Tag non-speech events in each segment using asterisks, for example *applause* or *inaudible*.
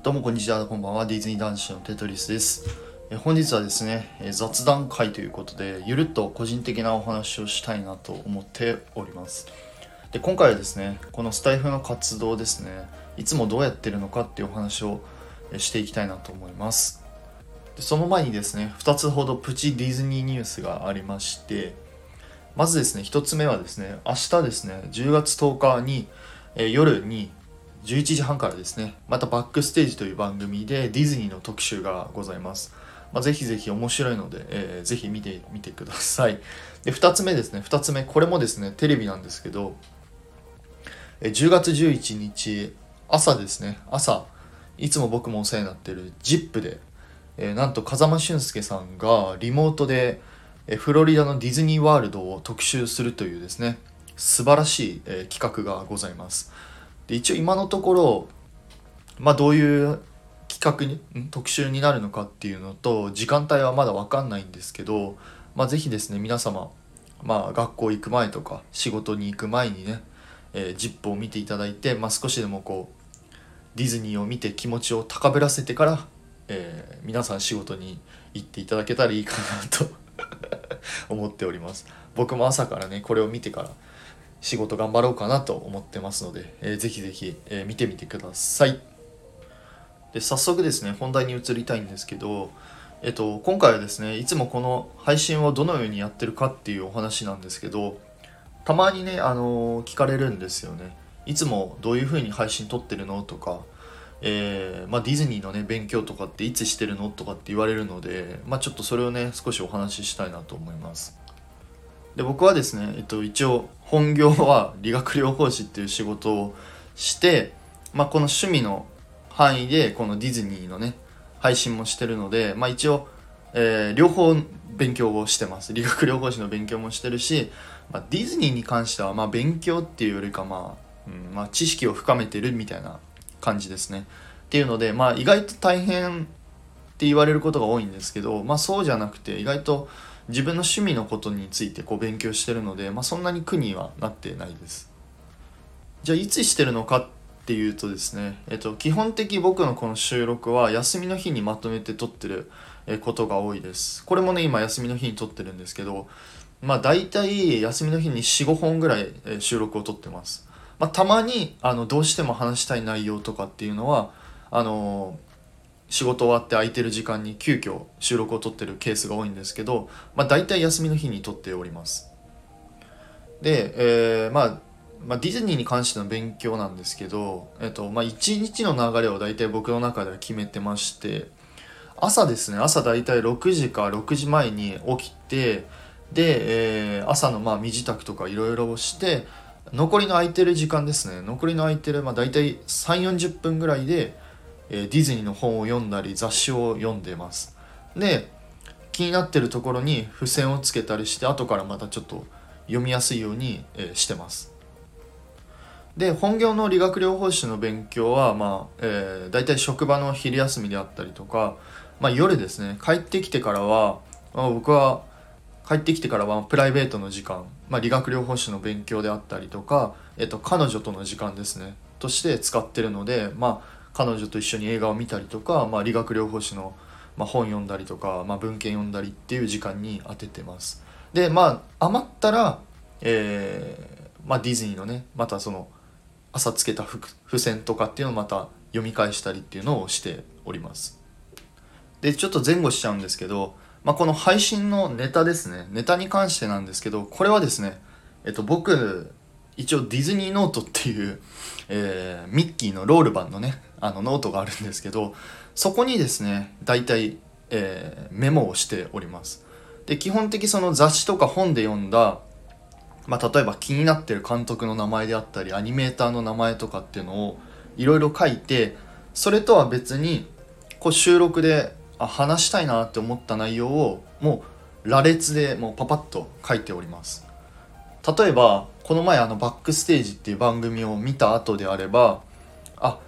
どうもこんにちは、こんばんは。ディズニー男子のテトリスです。え本日はですね、え雑談会ということで、ゆるっと個人的なお話をしたいなと思っております。で、今回はですね、このスタイフの活動ですね、いつもどうやってるのかっていうお話をしていきたいなと思います。でその前にですね、2つほどプチディズニーニュースがありまして、まずですね、1つ目はですね、明日ですね、10月10日に、え夜に11時半からですね、またバックステージという番組でディズニーの特集がございます。まあ、ぜひぜひ面白いので、えーぜひ見てみてください。で、2つ目ですね、2つ目、これもですね、テレビなんですけど、えー10月11日、朝ですね、朝、いつも僕もお世話になってる ZIP で、えーなんと風間俊介さんがリモートで、えフロリダのディズニーワールドを特集するというですね素晴らしい、えー企画がございますで一応今のところまあどういう企画に特集になるのかっていうのと時間帯はまだ分かんないんですけどまあぜひですね皆様まあ学校行く前とか仕事に行く前にね、え、ZIP を見ていただいて、まあ、少しでもこうディズニーを見て気持ちを高ぶらせてから、えー皆さん仕事に行っていただけたらいいかなと *laughs* 思っております。僕も朝からねこれを見てから仕事頑張ろうかなと思ってますので、えーぜひぜひ、えー見てみてください。で早速ですね本題に移りたいんですけどえっと今回はですねいつもこの配信をどのようにやってるかっていうお話なんですけどたまにねあのー聞かれるんですよね。いつもどういう風に配信撮ってるのとかえーまあ、ディズニーのね勉強とかっていつしてるのとかって言われるので、まあ、ちょっとそれをね少しお話ししたいなと思います。で僕はですね、えっと、一応本業は理学療法士っていう仕事をして、まあ、この趣味の範囲でこのディズニーのね配信もしてるので、まあ、一応、えー両方勉強をしてます。理学療法士の勉強もしてるし、まあ、ディズニーに関してはま勉強っていうよりかまあ、うんまあ、知識を深めてるみたいな感じですね。っていうのでまあ意外と大変って言われることが多いんですけどまあそうじゃなくて意外と自分の趣味のことについてこう勉強してるので、まあ、そんなに苦にはなってないです。じゃあいつしてるのかっていうとですね、えっと、基本的僕のこの収録は休みの日にまとめて撮ってることが多いです。これもね今休みの日に撮ってるんですけどまあ大体休みの日に45本ぐらい収録を撮ってます。まあ、たまにあのどうしても話したい内容とかっていうのはあの仕事終わって空いてる時間に急遽収録を撮ってるケースが多いんですけど、まあ、大体休みの日に撮っております。で、えーまあまあ、ディズニーに関しての勉強なんですけど、えっとまあ、1日の流れを大体僕の中では決めてまして朝ですね朝大体6時か6時前に起きてで、えー朝のまあ身支度とかいろいろして残りの空いてる時間ですね残りの空いてる、まあ、大体3 4 0分ぐらいで、えディズニーの本を読んだり雑誌を読んでます。で気になってるところに付箋をつけたりして後からまたちょっと読みやすいように、えしてます。で本業の理学療法士の勉強は、まあえー、大体職場の昼休みであったりとか、まあ、夜ですね。帰ってきてからは、まあ、僕は帰ってきてからはプライベートの時間、まあ、理学療法士の勉強であったりとか、えっと、彼女との時間ですね。として使ってるので、まあ、彼女と一緒に映画を見たりとか、まあ、理学療法士の、ま、本読んだりとか、まあ、文献読んだりっていう時間に当ててます。でまあ余ったら、えーまあ、ディズニーのねまたその朝つけた付付箋とかっていうのをまた読み返したりっていうのをしております。でちょっと前後しちゃうんですけど、まあ、この配信のネタですね。ネタに関してなんですけどこれはですねえっと僕一応ディズニーノートっていう、えーミッキーのロール版のねあのノートがあるんですけどそこにですね大体、えーメモをしております。で基本的その雑誌とか本で読んだまあ、例えば気になってる監督の名前であったりアニメーターの名前とかっていうのをいろいろ書いてそれとは別にこう収録であ話したいなって思った内容をもう羅列でもうパパッと書いております。例えばこの前あのバックステージっていう番組を見た後であればあ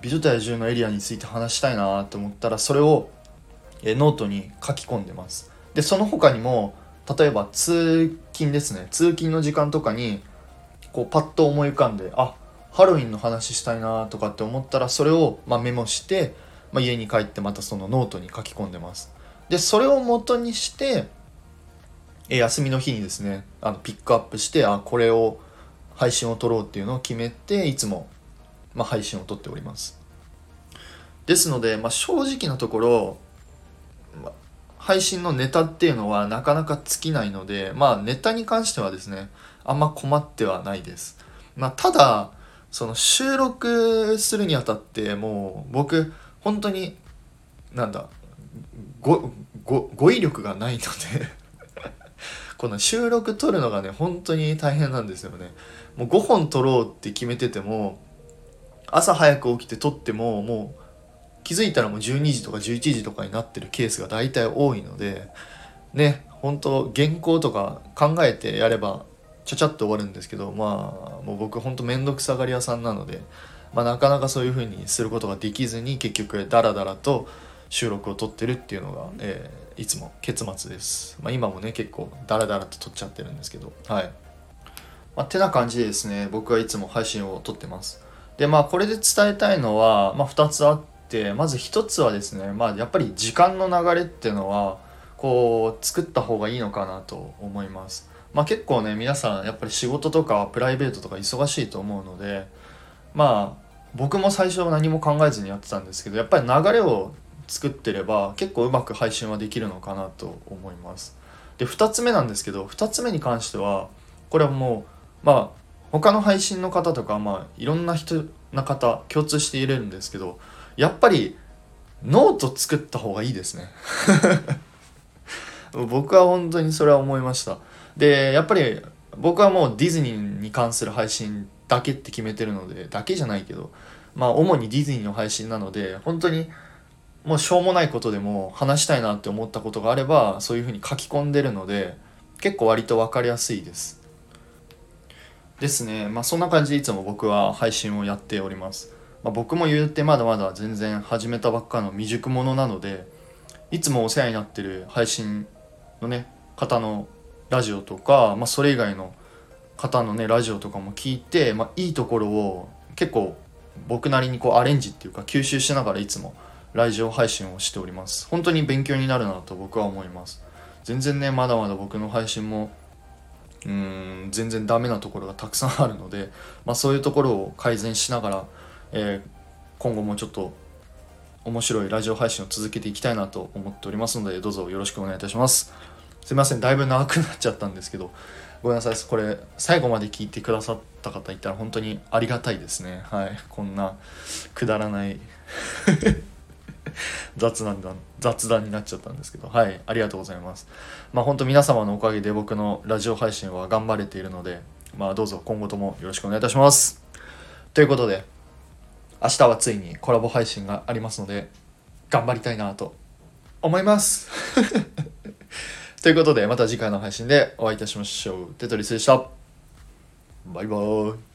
美女と野獣のエリアについて話したいなと思ったらそれをえノートに書き込んでます。でその他にも例えば通勤ですね。通勤の時間とかにこうパッと思い浮かんであハロウィンの話したいなとかって思ったらそれをまメモして、まあ、家に帰ってまたそのノートに書き込んでます。でそれを元にしてえ休みの日にですねあのピックアップしてあこれを配信を撮ろうっていうのを決めていつも、まあ、配信を撮っております。ですので、まあ、正直なところ、まあ、配信のネタっていうのはなかなか尽きないのでまあネタに関してはですねあんま困ってはないです。まあ、ただその収録するにあたってもう僕本当になんだ語語彙力がないのでこの収録撮るのがね本当に大変なんですよね。もう5本撮ろうって決めてても朝早く起きて撮ってももう気づいたらもう12時とか11時とかになってるケースが大体多いのでね本当原稿とか考えてやればちゃちゃっと終わるんですけどまあもう僕ほんと面倒くさがり屋さんなので、まあ、なかなかそういう風にすることができずに結局ダラダラと収録を撮ってるっていうのが、えー、いつも結末です、まあ、今もね結構ダラダラと撮っちゃってるんですけど。はい、まあ、てな感じでですね僕はいつも配信を撮ってます。でまあこれで伝えたいのは、まあ、2つあってまず1つはですねまあやっぱり時間の流れっていうのはこう作った方がいいのかなと思います。まあ結構ね皆さんやっぱり仕事とかプライベートとか忙しいと思うのでまあ僕も最初は何も考えずにやってたんですけどやっぱり流れを作ってれば結構うまく配信はできるのかなと思います。で2つ目なんですけど2つ目に関してはこれはもうまあ他の配信の方とかまあいろんな人な方共通して言えるんですけどやっぱりノート作った方がいいですね。*laughs* 僕は本当にそれは思いました。でやっぱり僕はもうディズニーに関する配信だけって決めてるのでだけじゃないけどまあ主にディズニーの配信なので本当にもうしょうもないことでも話したいなって思ったことがあればそういうふうに書き込んでるので結構割と分かりやすいです。ですね。まあそんな感じでいつも僕は配信をやっております、まあ、僕も言ってまだまだ全然始めたばっかの未熟者なのでいつもお世話になってる配信のね方のラジオとか、まあ、それ以外の方のねラジオとかも聞いて、まあ、いいところを結構僕なりにこうアレンジっていうか吸収しながらいつもラジオ配信をしております。本当に勉強になるなと僕は思います。全然ねまだまだ僕の配信もうーん全然ダメなところがたくさんあるので、まあ、そういうところを改善しながら、えー、今後もちょっと面白いラジオ配信を続けていきたいなと思っておりますのでどうぞよろしくお願いいたします。すいませんだいぶ長くなっちゃったんですけどごめんなさいこれ最後まで聞いてくださった方いたら本当にありがたいですね。はいこんなくだらない。雑談だ雑談になっちゃったんですけど。はいありがとうございます。まあ本当皆様のおかげで僕のラジオ配信は頑張れているのでまあどうぞ今後ともよろしくお願いいたします。ということで明日はついにコラボ配信がありますので頑張りたいなと思います。*laughs* ということでまた次回の配信でお会いいたしましょう。テトリスでした。バイバーイ。